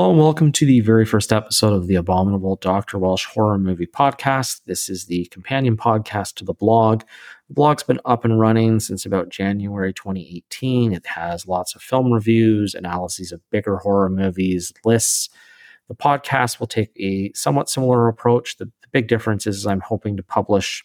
Hello and welcome to the very first episode of the Abominable Dr. Welsh Horror Movie Podcast. This is the companion podcast to the blog. The blog's been up and running since about January 2018. It has lots of film reviews, analyses of bigger horror movies, lists. The podcast will take a somewhat similar approach. The, the big difference is I'm hoping to publish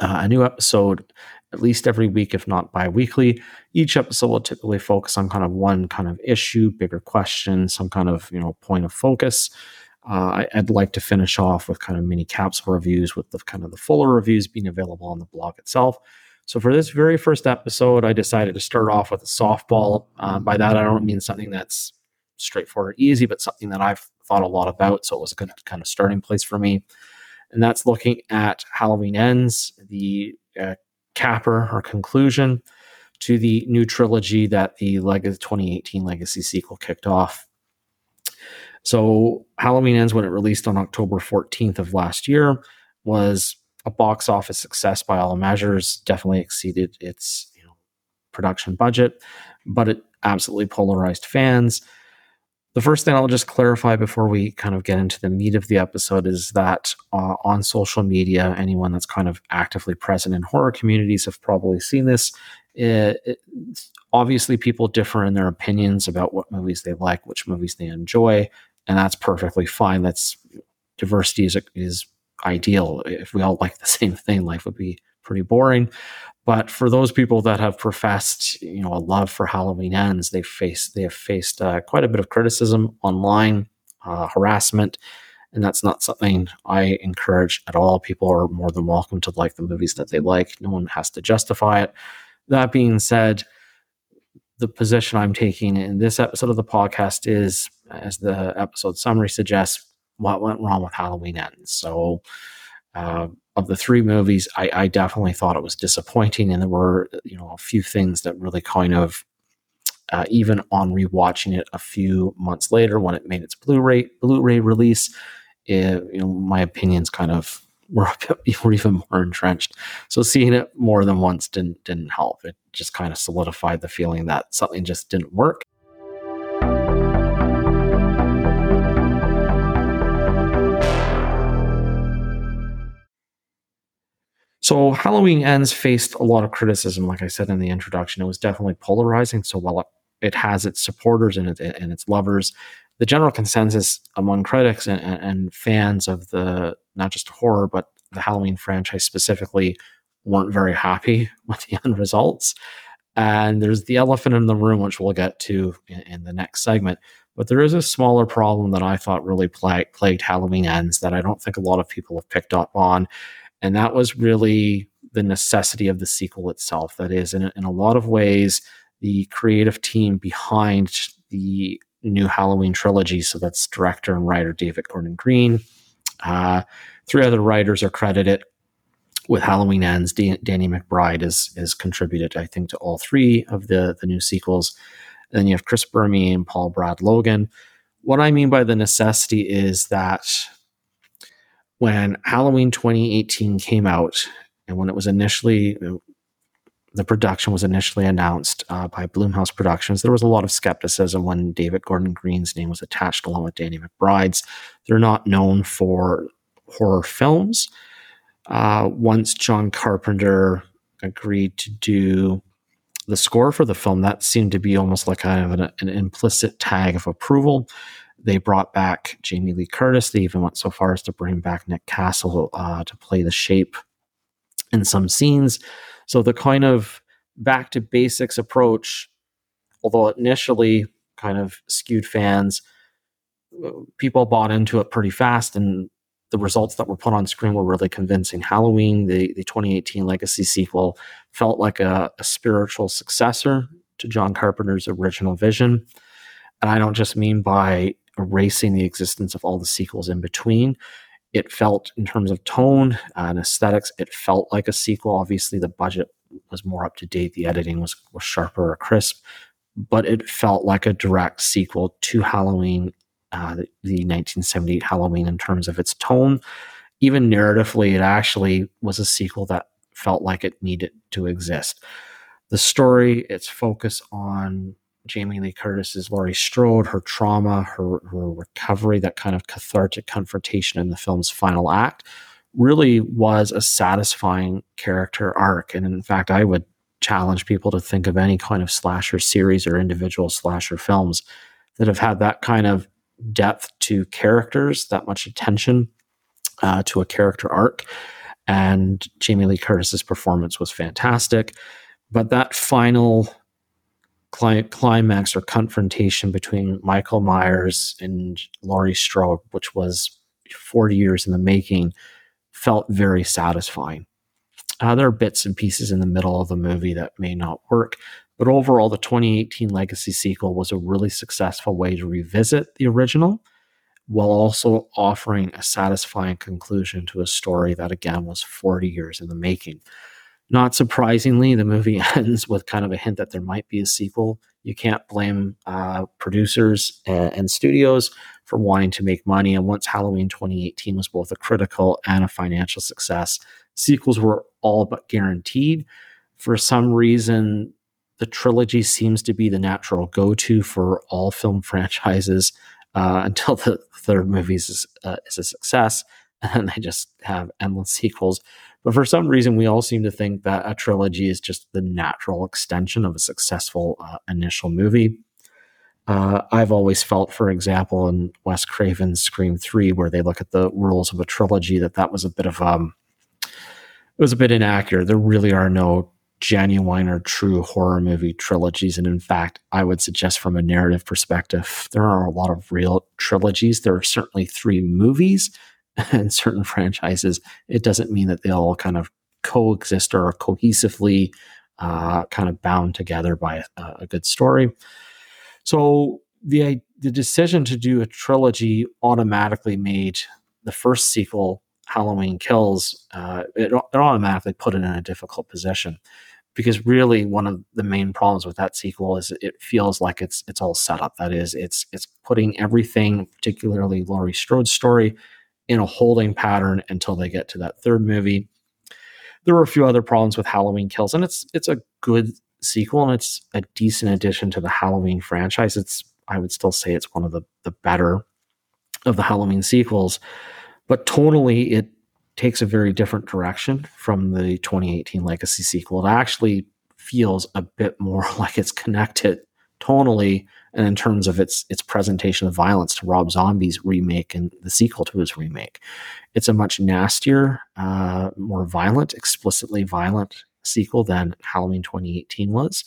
uh, a new episode at least every week, if not bi weekly. Each episode will typically focus on kind of one kind of issue, bigger question, some kind of you know point of focus. Uh, I, would like to finish off with kind of mini capsule reviews, with the kind of the fuller reviews being available on the blog itself. So for this very first episode, I decided to start off with a softball. Uh, by that, I don't mean something that's straightforward, easy, but something that I've thought a lot about. So it was a good kind of starting place for me. And that's looking at Halloween Ends, the uh, capper or conclusion to the new trilogy that the Leg- 2018 Legacy sequel kicked off. So, Halloween Ends, when it released on October 14th of last year, was a box office success by all measures. Definitely exceeded its you know, production budget, but it absolutely polarized fans. The first thing I'll just clarify before we kind of get into the meat of the episode is that uh, on social media, anyone that's kind of actively present in horror communities have probably seen this. It, obviously, people differ in their opinions about what movies they like, which movies they enjoy, and that's perfectly fine. That's diversity is is ideal. If we all like the same thing, life would be pretty boring. But for those people that have professed, you know, a love for Halloween ends, they face they have faced uh, quite a bit of criticism online, uh, harassment, and that's not something I encourage at all. People are more than welcome to like the movies that they like. No one has to justify it. That being said, the position I'm taking in this episode of the podcast is, as the episode summary suggests, what went wrong with Halloween ends. So. Uh, of the three movies, I, I, definitely thought it was disappointing, and there were you know a few things that really kind of uh, even on rewatching it a few months later when it made its Blu-ray Blu-ray release, it, you know my opinions kind of were, were even more entrenched. So seeing it more than once didn't didn't help. It just kind of solidified the feeling that something just didn't work. So Halloween Ends faced a lot of criticism, like I said in the introduction. It was definitely polarizing. So while it, has its supporters and, it, and its lovers, the general consensus among critics and, and, fans of the not just horror but the Halloween franchise specifically weren't very happy with the end results. And there's the elephant in the room, which we'll get to in, in the next segment. But there is a smaller problem that I thought really plagued Halloween Ends that I don't think a lot of people have picked up on and that was really the necessity of the sequel itself. That is, in, in a lot of ways, the creative team behind the new Halloween trilogy. So that's director and writer David Gordon Green. Uh, three other writers are credited with Halloween Ends. Dan- Danny McBride is is contributed, I think, to all three of the the new sequels. And then you have Chris Bernier and Paul Brad Logan. What I mean by the necessity is that when Halloween 2018 came out and when it was initially the production was initially announced uh, by Blumhouse Productions, there was a lot of skepticism when David Gordon Green's name was attached along with Danny McBride's. They're not known for horror films. Uh, once John Carpenter agreed to do the score for the film, that seemed to be almost like kind of an, an implicit tag of approval. They brought back Jamie Lee Curtis. They even went so far as to bring back Nick Castle uh, to play the shape in some scenes. So the kind of back to basics approach, although initially kind of skewed fans, people bought into it pretty fast and the results that were put on screen were really convincing. Halloween, the, the 2018 Legacy sequel, felt like a, a spiritual successor to John Carpenter's original vision. And I don't just mean by erasing the existence of all the sequels in between. It felt, in terms of tone and aesthetics, it felt like a sequel. Obviously, the budget was more up to date, the editing was, was sharper or crisp, but it felt like a direct sequel to Halloween, uh, the, the 1978 Halloween, in terms of its tone. Even narratively, it actually was a sequel that felt like it needed to exist. The story, its focus on Jamie Lee Curtis's Laurie Strode, her trauma, her, her recovery, that kind of cathartic confrontation in the film's final act, really was a satisfying character arc. And in fact, I would challenge people to think of any kind of slasher series or individual slasher films that have had that kind of depth to characters, that much attention uh, to a character arc. And Jamie Lee Curtis's performance was fantastic. But that final climax or confrontation between Michael Myers and Laurie Strode, which was 40 years in the making, felt very satisfying. Uh, there are bits and pieces in the middle of the movie that may not work, but overall, the 2018 Legacy sequel was a really successful way to revisit the original while also offering a satisfying conclusion to a story that, again, was 40 years in the making. Not surprisingly, the movie ends with kind of a hint that there might be a sequel. You can't blame uh, producers and, and, studios for wanting to make money. And once Halloween 2018 was both a critical and a financial success, sequels were all but guaranteed. For some reason, the trilogy seems to be the natural go to for all film franchises uh, until the third movie uh, is a success. And they just have endless sequels. But for some reason, we all seem to think that a trilogy is just the natural extension of a successful uh, initial movie. Uh, I've always felt, for example, in Wes Craven's Scream Three, where they look at the rules of a trilogy, that that was a bit of um, it was a bit inaccurate. There really are no genuine or true horror movie trilogies, and in fact, I would suggest from a narrative perspective, there are a lot of real trilogies. There are certainly three movies and certain franchises, it doesn't mean that they all kind of coexist or cohesively uh, kind of bound together by a, a good story. So the the decision to do a trilogy automatically made the first sequel, Halloween Kills, uh, it, it automatically put it in a difficult position because really one of the main problems with that sequel is it feels like it's it's all set up. That is, it's it's putting everything, particularly Laurie Strode's story, in a holding pattern until they get to that third movie. There were a few other problems with Halloween Kills, and it's it's a good sequel and it's a decent addition to the Halloween franchise. It's I would still say it's one of the the better of the Halloween sequels, but tonally it takes a very different direction from the 2018 Legacy sequel. It actually feels a bit more like it's connected tonally and in terms of its its presentation of violence to Rob Zombie's remake and the sequel to his remake. It's a much nastier, uh, more violent, explicitly violent sequel than Halloween 2018 was.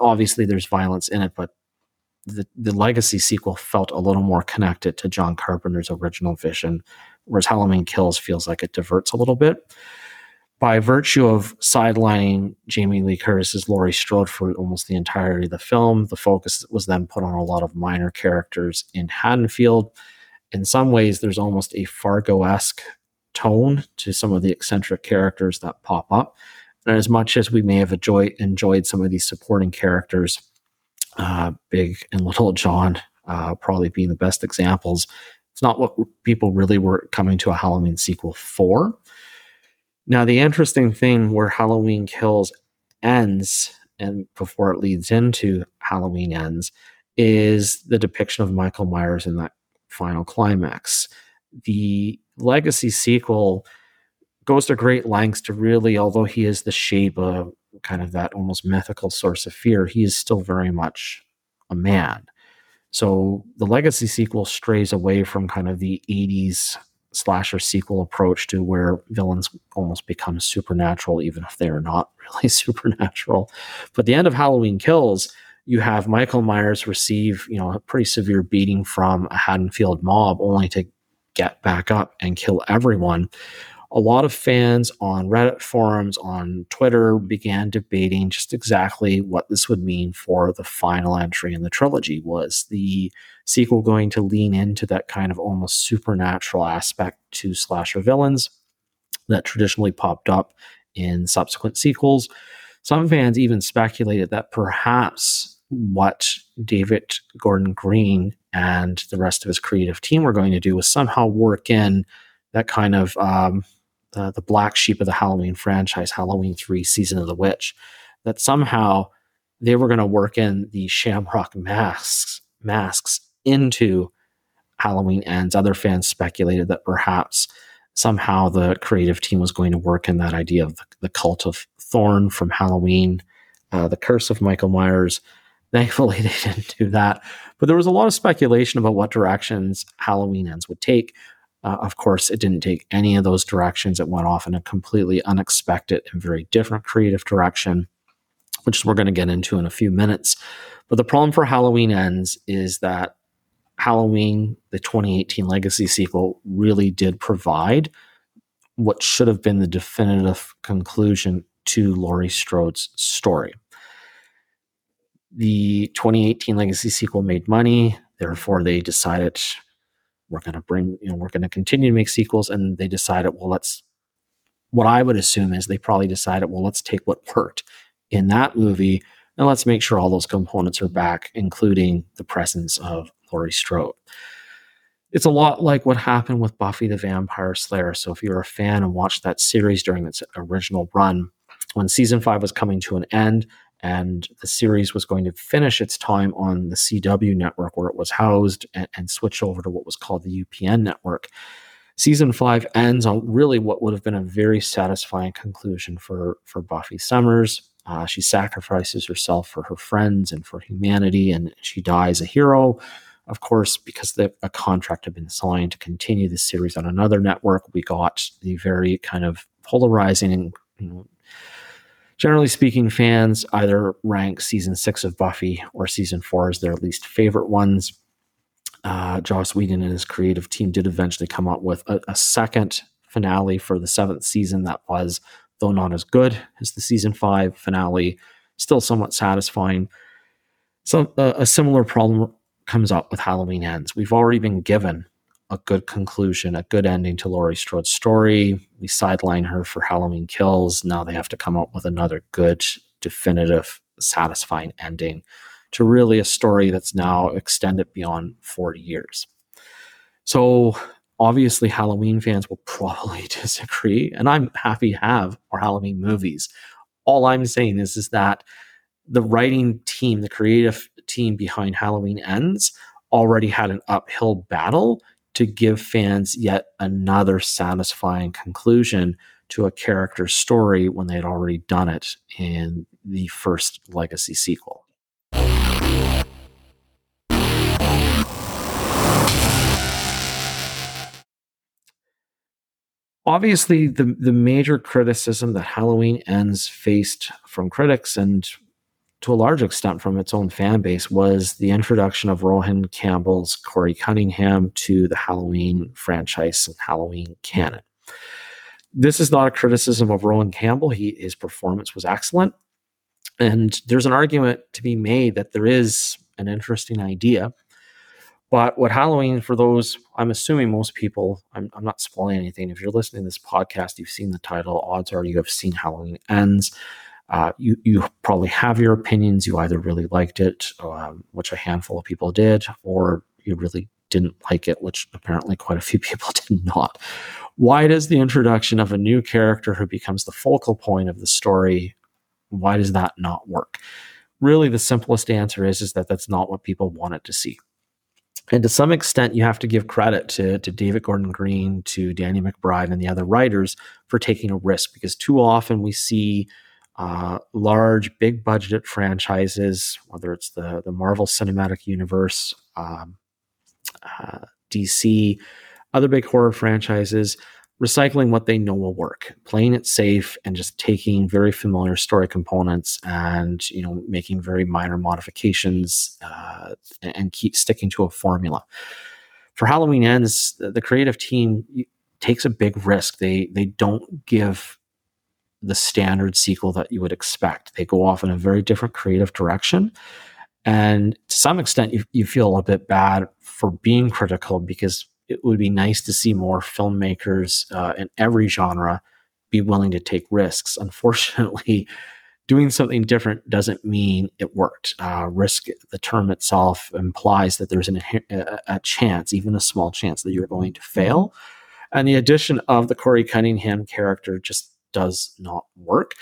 obviously, there's violence in it, but the, the legacy sequel felt a little more connected to John Carpenter's original vision, whereas Halloween Kills feels like it diverts a little bit by virtue of sidelining Jamie Lee Curtis's Laurie Strode for almost the entirety of the film, the focus was then put on a lot of minor characters in Haddonfield. In some ways, there's almost a Fargo esque tone to some of the eccentric characters that pop up. And as much as we may have enjoyed, enjoyed some of these supporting characters, uh, Big and Little John uh, probably being the best examples, it's not what people really were coming to a Halloween sequel for. Now, the interesting thing where Halloween Kills ends and before it leads into Halloween Ends is the depiction of Michael Myers in that final climax. The Legacy sequel goes to great lengths to really, although he is the shape of kind of that almost mythical source of fear, he is still very much a man. So the Legacy sequel strays away from kind of the 80s slasher sequel approach to where villains almost become supernatural, even if they are not really supernatural. But the end of Halloween Kills, you have Michael Myers receive, you know, a pretty severe beating from a Haddonfield mob, only to get back up and kill everyone a lot of fans on Reddit forums, on Twitter, began debating just exactly what this would mean for the final entry in the trilogy. Was the sequel going to lean into that kind of almost supernatural aspect to slasher villains that traditionally popped up in subsequent sequels? Some fans even speculated that perhaps what David Gordon Green and the rest of his creative team were going to do was somehow work in that kind of um, the, the black sheep of the Halloween franchise, Halloween 3 Season of the Witch, that somehow they were going to work in the Shamrock masks masks into Halloween ends. Other fans speculated that perhaps somehow the creative team was going to work in that idea of the, the cult of Thorn from Halloween, uh, the curse of Michael Myers. Thankfully, they didn't do that. But there was a lot of speculation about what directions Halloween ends would take. Uh, of course, it didn't take any of those directions. It went off in a completely unexpected and very different creative direction, which we're going to get into in a few minutes. But the problem for Halloween Ends is that Halloween, the 2018 Legacy sequel, really did provide what should have been the definitive conclusion to Laurie Strode's story. The 2018 Legacy sequel made money, therefore, they decided we're going to bring, you know, we're going to continue to make sequels. And they decided, well, let's, what I would assume is they probably decided, well, let's take what worked in that movie and let's make sure all those components are back, including the presence of Laurie Strode. It's a lot like what happened with Buffy the Vampire Slayer. So if you're a fan and watched that series during its original run, when season five was coming to an end and the series was going to finish its time on the CW network where it was housed and, and switch over to what was called the UPN network, season five ends on really what would have been a very satisfying conclusion for for Buffy Summers. Uh, she sacrifices herself for her friends and for humanity, and she dies a hero. Of course, because the, a contract had been signed to continue the series on another network, we got the very kind of polarizing you know, generally speaking, fans either rank season six of Buffy or season four as their least favorite ones. Uh, Joss Whedon and his creative team did eventually come up with a, a second finale for the seventh season that was though not as good as the season five finale, still somewhat satisfying. So uh, a similar problem comes up with Halloween Ends. We've already been given a good conclusion, a good ending to Laurie Strode's story. We sideline her for Halloween Kills. Now they have to come up with another good, definitive, satisfying ending to really a story that's now extended beyond 40 years. So obviously Halloween fans will probably disagree, and I'm happy to have our Halloween movies. All I'm saying is, is that the writing team, the creative team behind Halloween Ends, already had an uphill battle to give fans yet another satisfying conclusion to a character's story when they had already done it in the first Legacy sequel. obviously the the major criticism that Halloween Ends faced from critics and to a large extent from its own fan base was the introduction of Rohan Campbell's Corey Cunningham to the Halloween franchise and Halloween canon. This is not a criticism of Rohan Campbell. He, his performance was excellent. And there's an argument to be made that there is an interesting idea but what Halloween, for those, I'm assuming most people, I'm, I'm not spoiling anything. If you're listening to this podcast, you've seen the title. Odds are you have seen Halloween Ends. Uh, you you probably have your opinions. You either really liked it, um, which a handful of people did, or you really didn't like it, which apparently quite a few people did not. Why does the introduction of a new character who becomes the focal point of the story? Why does that not work? Really, the simplest answer is is that that's not what people wanted to see and to some extent, you have to give credit to, to David Gordon Green, to Danny McBride, and the other writers for taking a risk because too often we see uh, large, big budgeted franchises, whether it's the, the Marvel Cinematic Universe, um, uh, DC, other big horror franchises, recycling what they know will work, playing it safe, and just taking very familiar story components and you know making very minor modifications uh, and keep sticking to a formula. For Halloween Ends, the creative team takes a big risk. They they don't give the standard sequel that you would expect. They go off in a very different creative direction. And to some extent, you, you feel a bit bad for being critical because it would be nice to see more filmmakers uh, in every genre be willing to take risks. Unfortunately, doing something different doesn't mean it worked. Uh, risk, the term itself implies that there's an, a, a, chance, even a small chance, that you're going to fail. And the addition of the Corey Cunningham character just does not work.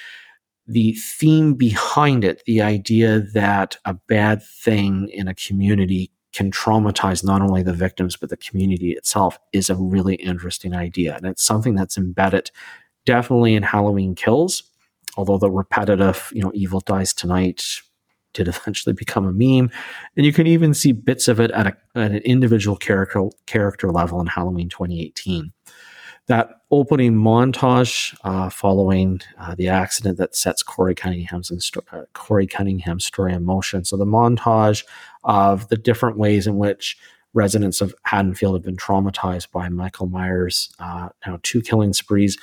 the theme behind it, the idea that a bad thing in a community can traumatize not only the victims but the community itself is a really interesting idea. And it's something that's embedded definitely in halloween kills although the repetitive you know evil dies tonight did eventually become a meme. And you can even see bits of it at, a, at an individual character character level in halloween 2018 that opening montage uh, following uh, the accident that sets Corey Cunningham's uh, Corey Cunningham's story in motion. So the montage of the different ways in which residents of Haddonfield have been traumatized by Michael Myers' uh, now two killing sprees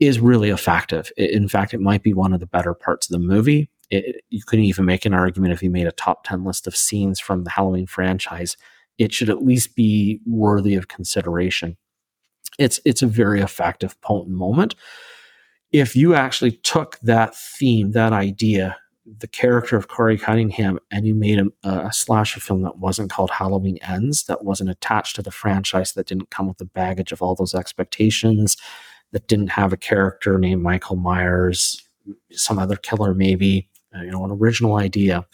is really effective. It, in fact, it might be one of the better parts of the movie. It, you could even make an argument if you made a top 10 list of scenes from the Halloween franchise, it should at least be worthy of consideration it's it's a very effective, potent moment. If you actually took that theme, that idea, the character of Corey Cunningham, and you made a, a slasher film that wasn't called Halloween Ends, that wasn't attached to the franchise, that didn't come with the baggage of all those expectations, that didn't have a character named Michael Myers, some other killer, maybe, uh, you know, an original idea,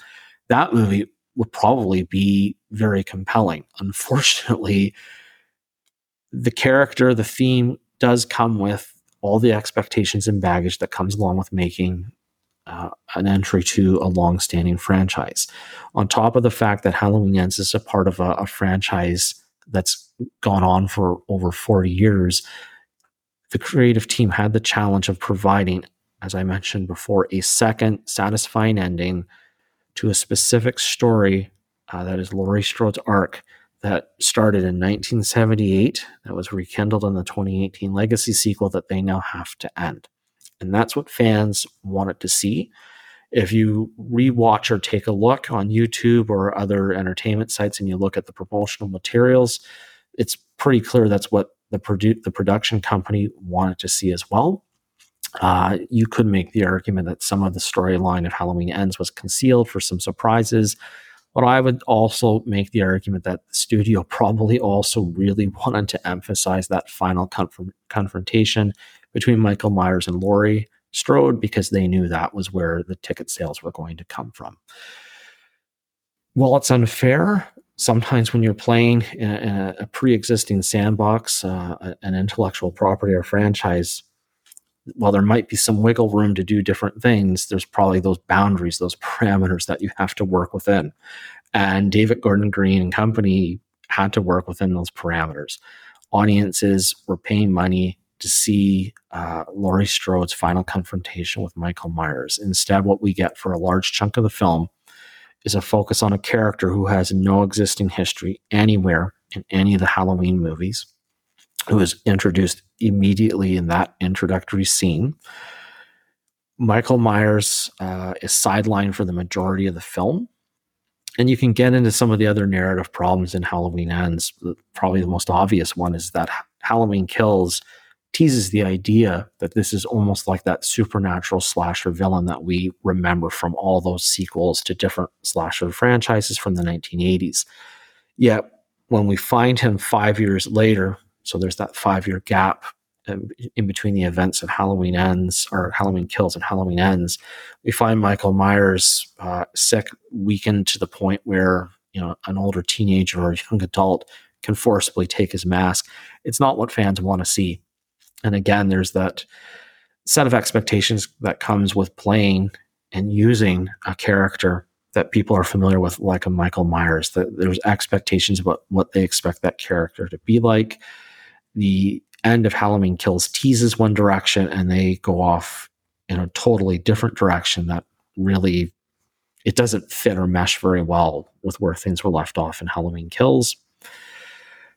that movie would probably be very compelling. Unfortunately, the character, the theme does come with all the expectations and baggage that comes along with making uh, an entry to a long-standing franchise. On top of the fact that Halloween Ends is a part of a, a franchise that's gone on for over 40 years, the creative team had the challenge of providing, as I mentioned before, a second satisfying ending to a specific story uh, that is Laurie Strode's arc that started in 1978 that was rekindled in the 2018 legacy sequel that they now have to end. And that's what fans wanted to see. If you rewatch or take a look on YouTube or other entertainment sites and you look at the promotional materials, it's pretty clear that's what the, produ- the production company wanted to see as well. Uh, you could make the argument that some of the storyline of Halloween Ends was concealed for some surprises but I would also make the argument that the studio probably also really wanted to emphasize that final confrontation between Michael Myers and Laurie Strode because they knew that was where the ticket sales were going to come from. While it's unfair, sometimes when you're playing in a, in a pre-existing sandbox, uh, an intellectual property or franchise, while there might be some wiggle room to do different things, there's probably those boundaries, those parameters that you have to work within. And David Gordon Green and company had to work within those parameters. Audiences were paying money to see uh, Laurie Strode's final confrontation with Michael Myers. Instead, what we get for a large chunk of the film is a focus on a character who has no existing history anywhere in any of the Halloween movies who was introduced immediately in that introductory scene. Michael Myers uh, is sidelined for the majority of the film. And you can get into some of the other narrative problems in Halloween Ends. Probably the most obvious one is that Halloween Kills teases the idea that this is almost like that supernatural slasher villain that we remember from all those sequels to different slasher franchises from the 1980s. Yet, when we find him five years later so there's that five year gap in, in between the events of Halloween ends or Halloween kills and Halloween ends. We find Michael Myers uh, sick, weakened to the point where you know an older teenager or young adult can forcibly take his mask. It's not what fans want to see. And again, there's that set of expectations that comes with playing and using a character that people are familiar with, like a Michael Myers. That there's expectations about what they expect that character to be like the end of Halloween Kills teases one direction and they go off in a totally different direction that really it doesn't fit or mesh very well with where things were left off in Halloween Kills.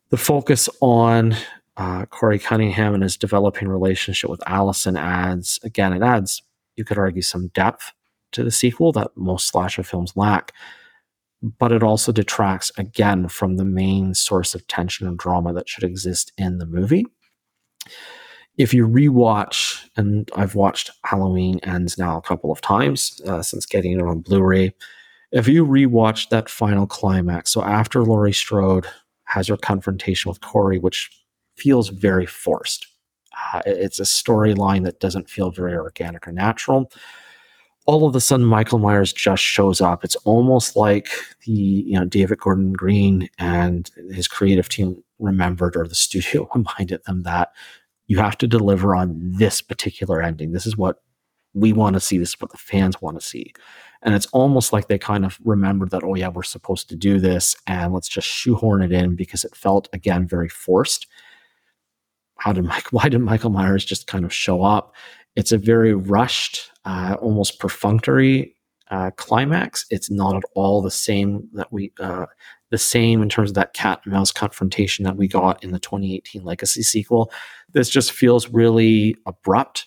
The focus on uh, Corey Cunningham and his developing relationship with Allison adds, again, it adds, you could argue, some depth to the sequel that most slasher films lack but it also detracts again from the main source of tension and drama that should exist in the movie. If you rewatch, and I've watched Halloween Ends now a couple of times uh, since getting it on Blu ray, if you rewatch that final climax, so after Laurie Strode has her confrontation with Corey, which feels very forced, uh, it's a storyline that doesn't feel very organic or natural all of a sudden Michael Myers just shows up. It's almost like the you know David Gordon Green and his creative team remembered or the studio reminded them that you have to deliver on this particular ending. This is what we want to see. This is what the fans want to see. And it's almost like they kind of remembered that, oh, yeah, we're supposed to do this and let's just shoehorn it in because it felt, again, very forced. How did Mike, why did Michael Myers just kind of show up? It's a very rushed, uh, almost perfunctory uh, climax. It's not at all the same that we, uh, the same in terms of that cat and mouse confrontation that we got in the 2018 Legacy sequel. This just feels really abrupt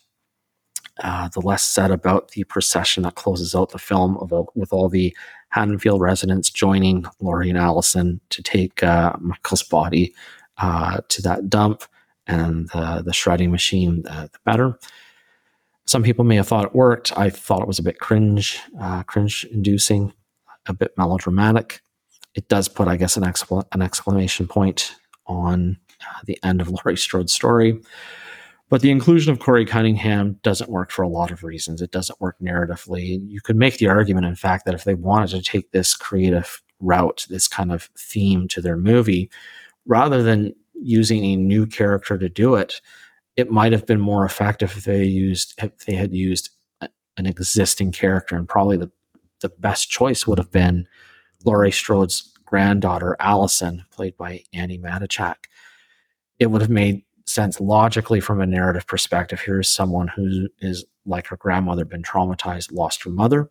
uh, the less said about the procession that closes out the film of, with all the Haddonfield residents joining Laurie and Allison to take uh, Michael's body uh, to that dump and the shredding machine, uh, the better. Some people may have thought it worked. I thought it was a bit cringe, uh, cringe-inducing, a bit melodramatic. It does put, I guess, an, excla- an exclamation point on the end of Laurie Strode's story. But the inclusion of Corey Cunningham doesn't work for a lot of reasons. It doesn't work narratively. You could make the argument, in fact, that if they wanted to take this creative route, this kind of theme to their movie, rather than using a new character to do it, it might have been more effective if they used if they had used an existing character. And probably the the best choice would have been Laurie Strode's granddaughter, Allison, played by Andi Matichak. It would have made sense logically from a narrative perspective. Here's someone who is like her grandmother, been traumatized, lost her mother.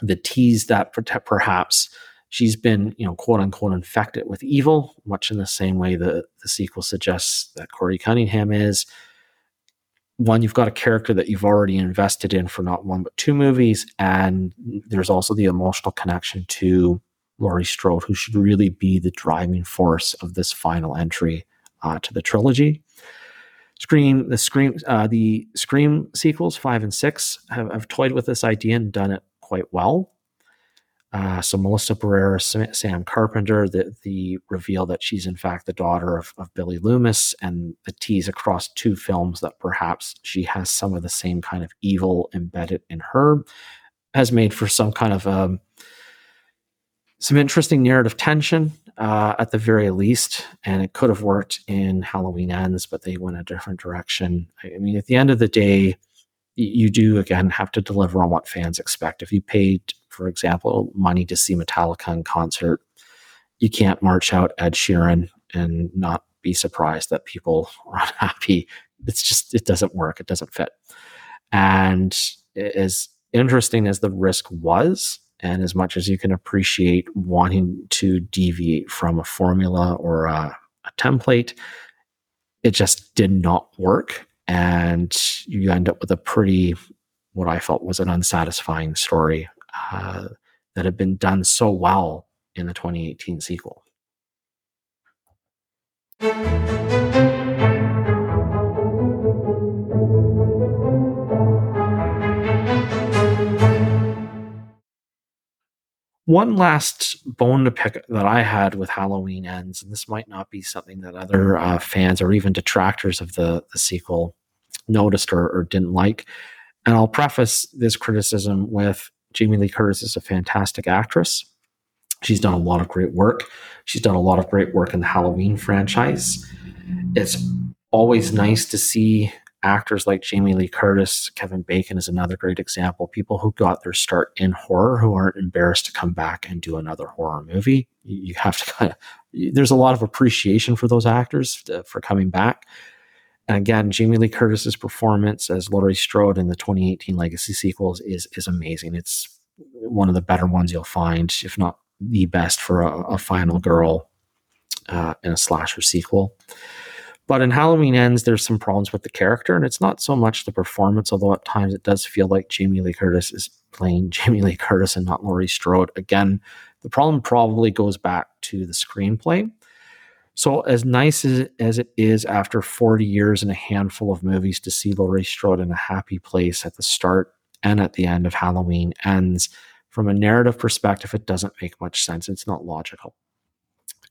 The tease that perhaps she's been, you know, quote unquote, infected with evil, much in the same way the, the sequel suggests that Corey Cunningham is. One, you've got a character that you've already invested in for not one but two movies, and there's also the emotional connection to Laurie Strode, who should really be the driving force of this final entry uh, to the trilogy. Scream, the Scream, uh, the Scream sequels five and six have, have toyed with this idea and done it quite well. Uh, so Melissa Barrera, Sam Carpenter, the the reveal that she's in fact the daughter of, of Billy Loomis, and the tease across two films that perhaps she has some of the same kind of evil embedded in her, has made for some kind of um, some interesting narrative tension uh, at the very least, and it could have worked in Halloween Ends, but they went a different direction. I mean, at the end of the day, you do again have to deliver on what fans expect. If you paid, for example, money to see Metallica in concert, you can't march out Ed Sheeran and not be surprised that people are unhappy. It's just it doesn't work. It doesn't fit. And as interesting as the risk was, and as much as you can appreciate wanting to deviate from a formula or a, a template, it just did not work. And you end up with a pretty, what I felt was an unsatisfying story uh, that had been done so well in the 2018 sequel. One last bone to pick that I had with Halloween Ends, and this might not be something that other uh, fans or even detractors of the, the sequel noticed or, or didn't like. And I'll preface this criticism with Jamie Lee Curtis is a fantastic actress. She's done a lot of great work. She's done a lot of great work in the Halloween franchise. It's always nice to see actors like Jamie Lee Curtis, Kevin Bacon is another great example. People who got their start in horror who aren't embarrassed to come back and do another horror movie. You have to kind of, there's a lot of appreciation for those actors to, for coming back. Again, Jamie Lee Curtis's performance as Laurie Strode in the 2018 Legacy sequels is is amazing. It's one of the better ones you'll find, if not the best for a, a final girl uh, in a slasher sequel. But in Halloween Ends, there's some problems with the character, and it's not so much the performance, although at times it does feel like Jamie Lee Curtis is playing Jamie Lee Curtis and not Laurie Strode. Again, the problem probably goes back to the screenplay. So, as nice as, as it is after 40 years and a handful of movies to see Laurie Strode in a happy place at the start and at the end of Halloween Ends, from a narrative perspective, it doesn't make much sense. It's not logical.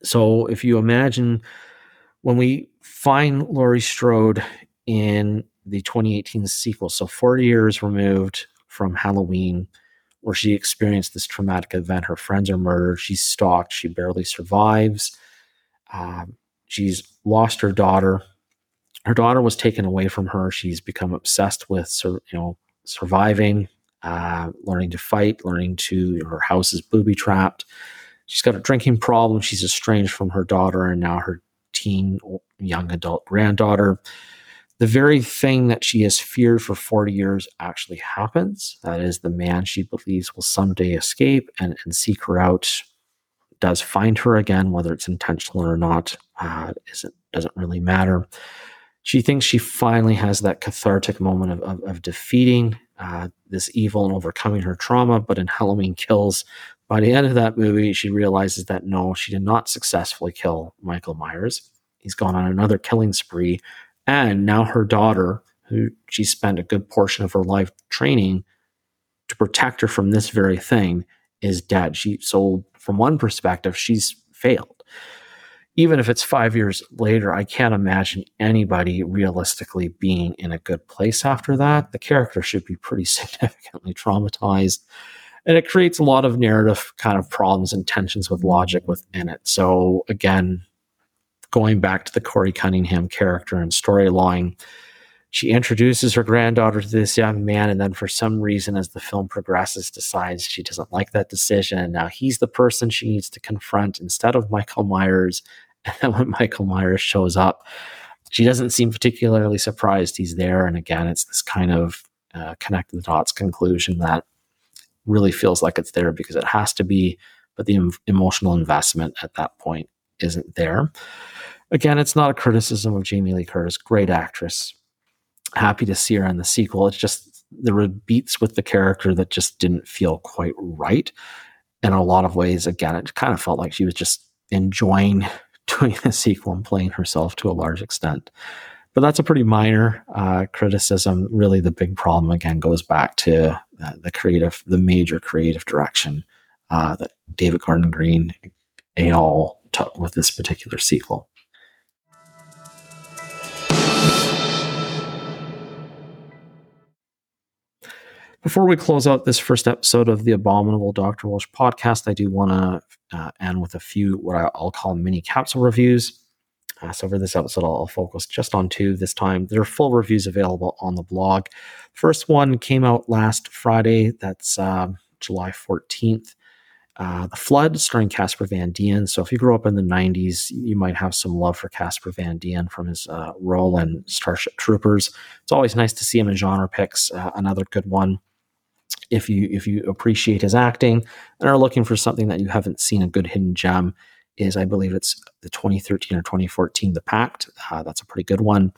So, if you imagine when we find Laurie Strode in the 2018 sequel, so 40 years removed from Halloween, where she experienced this traumatic event. Her friends are murdered. She's stalked. She barely survives. Um, she's lost her daughter. Her daughter was taken away from her. She's become obsessed with, you know, surviving, uh, learning to fight, learning to. Her house is booby trapped. She's got a drinking problem. She's estranged from her daughter and now her teen, young adult granddaughter the very thing that she has feared for 40 years actually happens. That is, the man she believes will someday escape and, and seek her out does find her again, whether it's intentional or not, uh, isn't, doesn't really matter. She thinks she finally has that cathartic moment of, of, of defeating uh, this evil and overcoming her trauma. But in Halloween Kills, by the end of that movie, she realizes that no, she did not successfully kill Michael Myers. He's gone on another killing spree and now her daughter, who she spent a good portion of her life training to protect her from this very thing, is dead. She so from one perspective, she's failed. Even if it's five years later, I can't imagine anybody realistically being in a good place after that. The character should be pretty significantly traumatized. And it creates a lot of narrative kind of problems and tensions with logic within it. So again, going back to the Corey Cunningham character and storyline, she introduces her granddaughter to this young man, and then for some reason, as the film progresses, decides she doesn't like that decision. And now he's the person she needs to confront instead of Michael Myers. And then when Michael Myers shows up, she doesn't seem particularly surprised he's there. And again, it's this kind of uh, connect the dots conclusion that really feels like it's there because it has to be, but the em- emotional investment at that point isn't there. Again, it's not a criticism of Jamie Lee Curtis, great actress. Happy to see her in the sequel. It's just there were beats with the character that just didn't feel quite right. In a lot of ways, again, it kind of felt like she was just enjoying doing the sequel and playing herself to a large extent. But that's a pretty minor uh, criticism. Really, the big problem again goes back to uh, the creative, the major creative direction uh, that David Gordon Green et al. took with this particular sequel. Before we close out this first episode of the Abominable Dr. Walsh podcast, I do want to uh, end with a few what I'll call mini capsule reviews. Uh, so for this episode, I'll, focus just on two this time. There are full reviews available on the blog. First one came out last Friday. That's uh, July 14th. Uh, the Flood, starring Casper Van Dien. So if you grew up in the 90s, you might have some love for Casper Van Dien from his uh, role in Starship Troopers. It's always nice to see him in genre picks. Uh, another good one if you if you appreciate his acting and are looking for something that you haven't seen a good hidden gem is i believe it's the 2013 or 2014 the pact. Uh, that's a pretty good one.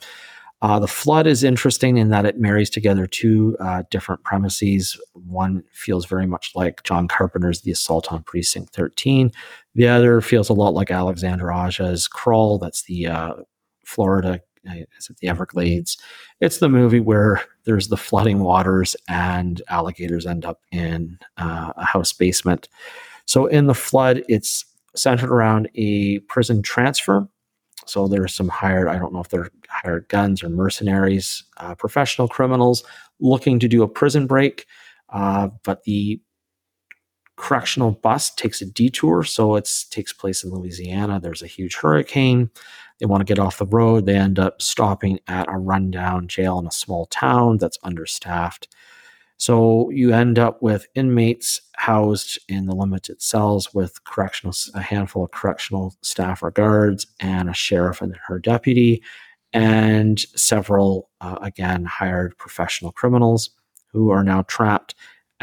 Uh, the flood is interesting in that it marries together two uh, different premises. One feels very much like john carpenter's the assault on precinct 13 the other feels a lot like alexander aja's crawl. That's the uh, florida is it the Everglades? It's the movie where there's the flooding waters and alligators end up in uh, a house basement. So in the flood, it's centered around a prison transfer. So there's some hired, I don't know if they're hired guns or mercenaries, uh, professional criminals looking to do a prison break. Uh, but the correctional bus takes a detour. So it takes place in Louisiana. There's a huge hurricane. They want to get off the road. They end up stopping at a rundown jail in a small town that's understaffed. So you end up with inmates housed in the limited cells with correctional a handful of correctional staff or guards and a sheriff and her deputy and several uh, again hired professional criminals who are now trapped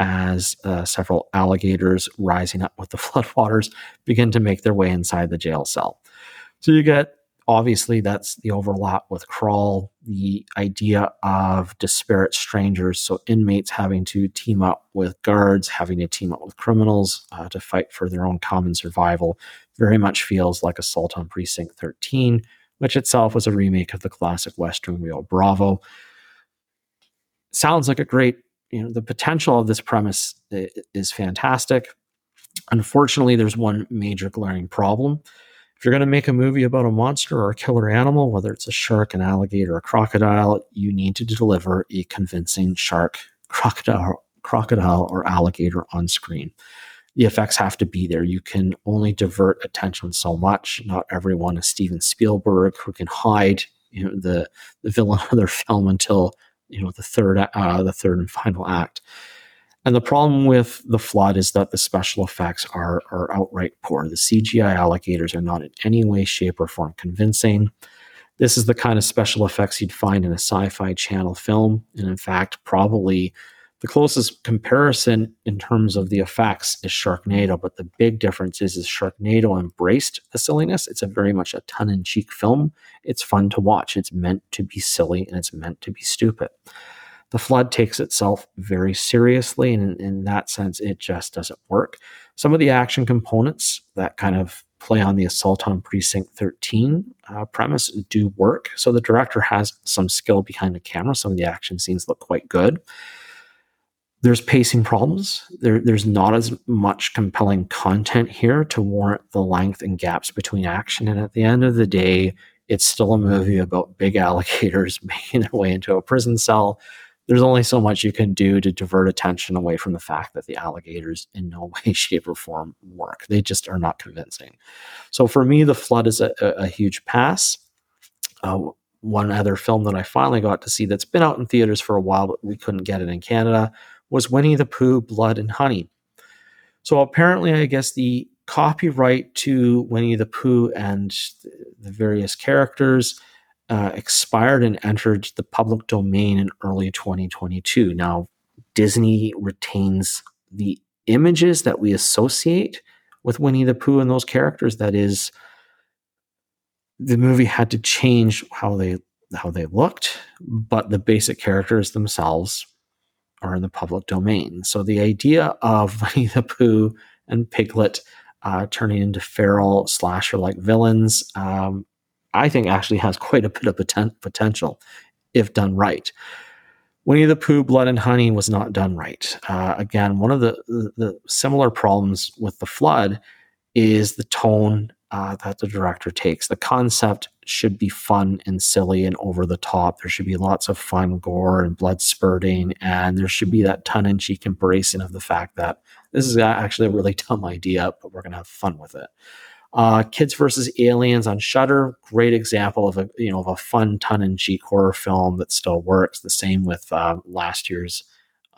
as uh, several alligators rising up with the floodwaters begin to make their way inside the jail cell. So you get obviously that's the overlap with crawl the idea of disparate strangers so inmates having to team up with guards having to team up with criminals uh, to fight for their own common survival very much feels like assault on precinct 13 which itself was a remake of the classic western rio bravo sounds like a great you know the potential of this premise is fantastic unfortunately there's one major glaring problem if you're going to make a movie about a monster or a killer animal, whether it's a shark, an alligator, a crocodile, you need to deliver a convincing shark, crocodile, crocodile or alligator on screen. The effects have to be there. You can only divert attention so much. Not everyone is Steven Spielberg who can hide you know, the the villain of their film until you know the third uh, the third and final act. And the problem with the flood is that the special effects are are outright poor. The CGI alligators are not in any way, shape, or form convincing. This is the kind of special effects you'd find in a sci-fi channel film, and in fact, probably the closest comparison in terms of the effects is Sharknado, but the big difference is, is Sharknado embraced the silliness. It's a very much a tongue-in-cheek film. It's fun to watch. It's meant to be silly and it's meant to be stupid. The flood takes itself very seriously, and in, in that sense, it just doesn't work. Some of the action components that kind of play on the assault on precinct 13 uh, premise do work. So the director has some skill behind the camera. Some of the action scenes look quite good there's pacing problems. There, there's not as much compelling content here to warrant the length and gaps between action. And at the end of the day, it's still a movie about big alligators making their way into a prison cell. There's only so much you can do to divert attention away from the fact that the alligators, in no way, shape, or form, work. They just are not convincing. So for me, The Flood is a, a, a huge pass. Uh, one other film that I finally got to see that's been out in theaters for a while, but we couldn't get it in Canada was Winnie the Pooh, Blood and Honey. So apparently, I guess the copyright to Winnie the Pooh and the various characters uh, expired and entered the public domain in early 2022. Now, Disney retains the images that we associate with Winnie the Pooh and those characters. That is, the movie had to change how they how they looked, but the basic characters themselves are in the public domain. So the idea of Winnie the Pooh and Piglet uh, turning into feral slasher like villains, um, I think actually has quite a bit of poten- potential if done right. Winnie the Pooh, Blood and Honey was not done right. Uh, again, one of the, the, the, similar problems with The Flood is the tone uh, that the director takes. The concept should be fun and silly and over the top. There should be lots of fun, gore, and blood spurting, and there should be that tongue in cheek embracing of the fact that this is actually a really dumb idea, but we're going to have fun with it. Uh, Kids versus Aliens on Shudder, great example of a you know of a fun tongue in cheek horror film that still works. The same with uh, last year's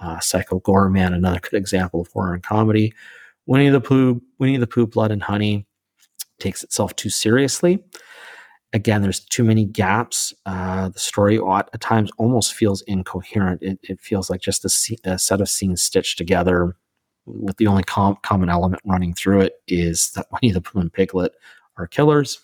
uh, Psycho Goreman, another good example of horror and comedy. Winnie the Pooh, Winnie the Pooh, Blood and Honey takes itself too seriously. Again, there's too many gaps. Uh, the story at times almost feels incoherent. It, it feels like just a, a, set of scenes stitched together, with the only com- common element running through it is that Winnie the Pooh and Piglet are killers.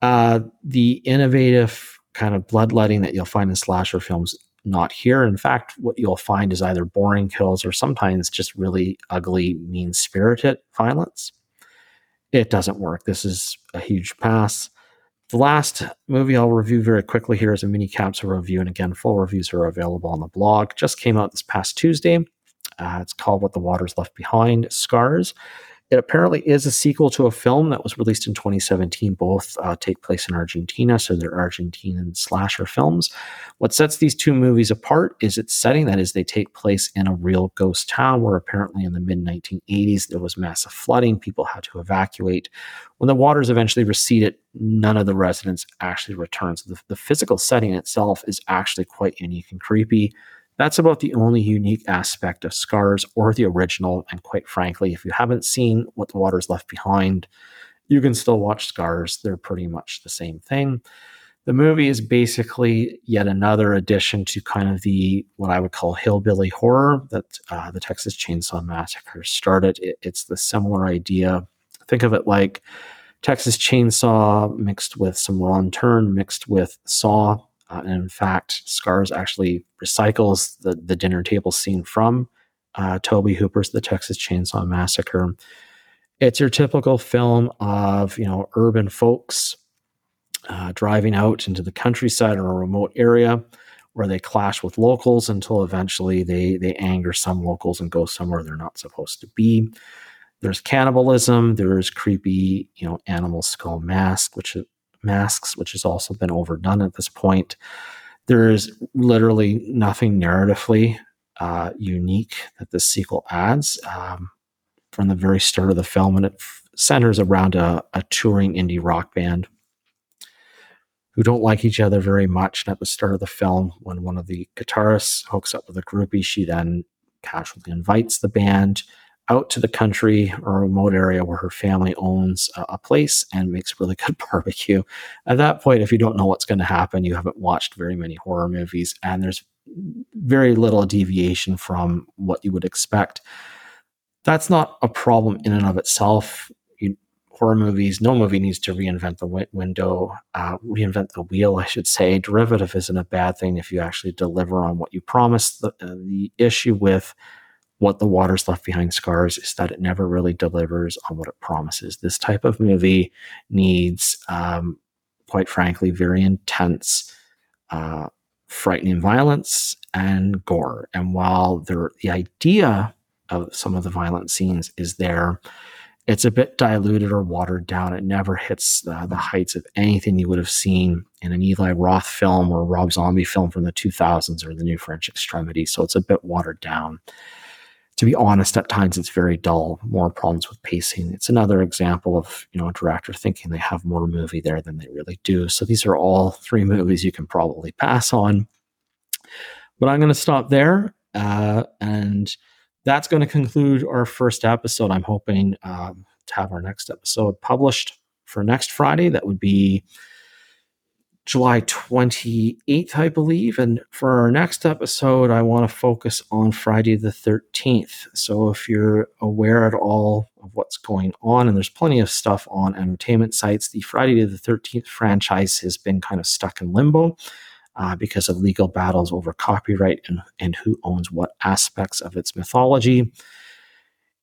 Uh, the innovative kind of bloodletting that you'll find in slasher films not here. In fact, what you'll find is either boring kills or sometimes just really ugly, mean spirited violence it doesn't work. This is a huge pass. The last movie I'll review very quickly here is a mini capsule review. And again, full reviews are available on the blog. Just came out this past Tuesday. Uh, it's called What the Waters Left Behind Scars. It apparently is a sequel to a film that was released in 2017. Both uh, take place in Argentina, so they're Argentinian slasher films. What sets these two movies apart is its setting. That is, they take place in a real ghost town where apparently in the mid 1980s there was massive flooding. People had to evacuate. When the waters eventually receded, none of the residents actually returned. So the, the physical setting itself is actually quite unique and creepy. That's about the only unique aspect of Scars or the original. And quite frankly, if you haven't seen What the Waters Left Behind, you can still watch Scars. They're pretty much the same thing. The movie is basically yet another addition to kind of the what I would call hillbilly horror that uh, the Texas Chainsaw Massacre started. It, it's the similar idea. Think of it like Texas Chainsaw mixed with some Wrong Turn, mixed with Saw, uh, and in fact, Scars actually recycles the, the dinner table scene from uh, Tobe Hooper's The Texas Chainsaw Massacre. It's your typical film of, you know, urban folks uh, driving out into the countryside or a remote area where they clash with locals until eventually they, they anger some locals and go somewhere they're not supposed to be. There's cannibalism. There's creepy, you know, animal skull mask, which masks, which has also been overdone at this point. There is literally nothing narratively uh, unique that this sequel adds um, from the very start of the film, and it f- centers around a, a touring indie rock band who don't like each other very much. And at the start of the film, when one of the guitarists hooks up with a groupie, she then casually invites the band out to the country or a remote area where her family owns a, place and makes really good barbecue. At that point, if you don't know what's going to happen, you haven't watched very many horror movies, and there's very little deviation from what you would expect. That's not a problem in and of itself horror movies, no movie needs to reinvent the window, uh, reinvent the wheel, I should say. Derivative isn't a bad thing if you actually deliver on what you promised. The, uh, the issue with what the water's left behind scars is that it never really delivers on what it promises. This type of movie needs, um, quite frankly, very intense, uh, frightening violence and gore. And while there, the idea of some of the violent scenes is there, it's a bit diluted or watered down. It never hits uh, the heights of anything you would have seen in an Eli Roth film or Rob Zombie film from the 2000s or the New French Extremity. So it's a bit watered down. To be honest, at times it's very dull. More problems with pacing. It's another example of you know a director thinking they have more movie there than they really do. So these are all three movies you can probably pass on. But I'm going to stop there uh, and that's going to conclude our first episode. I'm hoping um, to have our next episode published for next Friday. That would be July 28th, I believe. And for our next episode, I want to focus on Friday the 13th. So if you're aware at all of what's going on, and there's plenty of stuff on entertainment sites, the Friday the 13th franchise has been kind of stuck in limbo uh, because of legal battles over copyright and, and who owns what aspects of its mythology.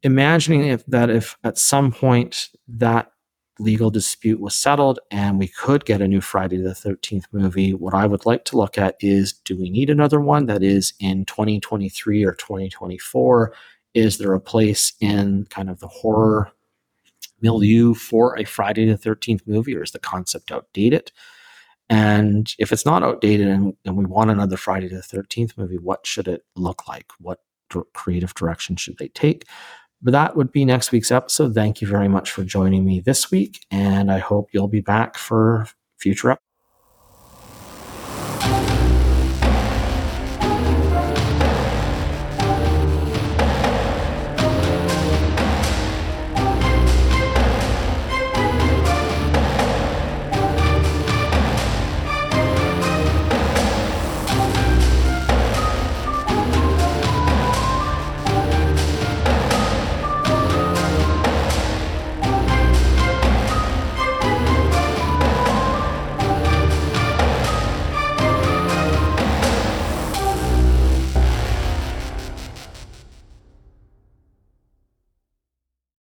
Imagining if that if at some point that legal dispute was settled and we could get a new Friday the 13th movie, what I would like to look at is do we need another one that is in 2023 or 2024? Is there a place in kind of the horror milieu for a Friday the 13th movie or is the concept outdated? And if it's not outdated and, and we want another Friday the 13th movie, what should it look like? What creative direction should they take? But that would be next week's episode. Thank you very much for joining me this week. And I hope you'll be back for future episodes.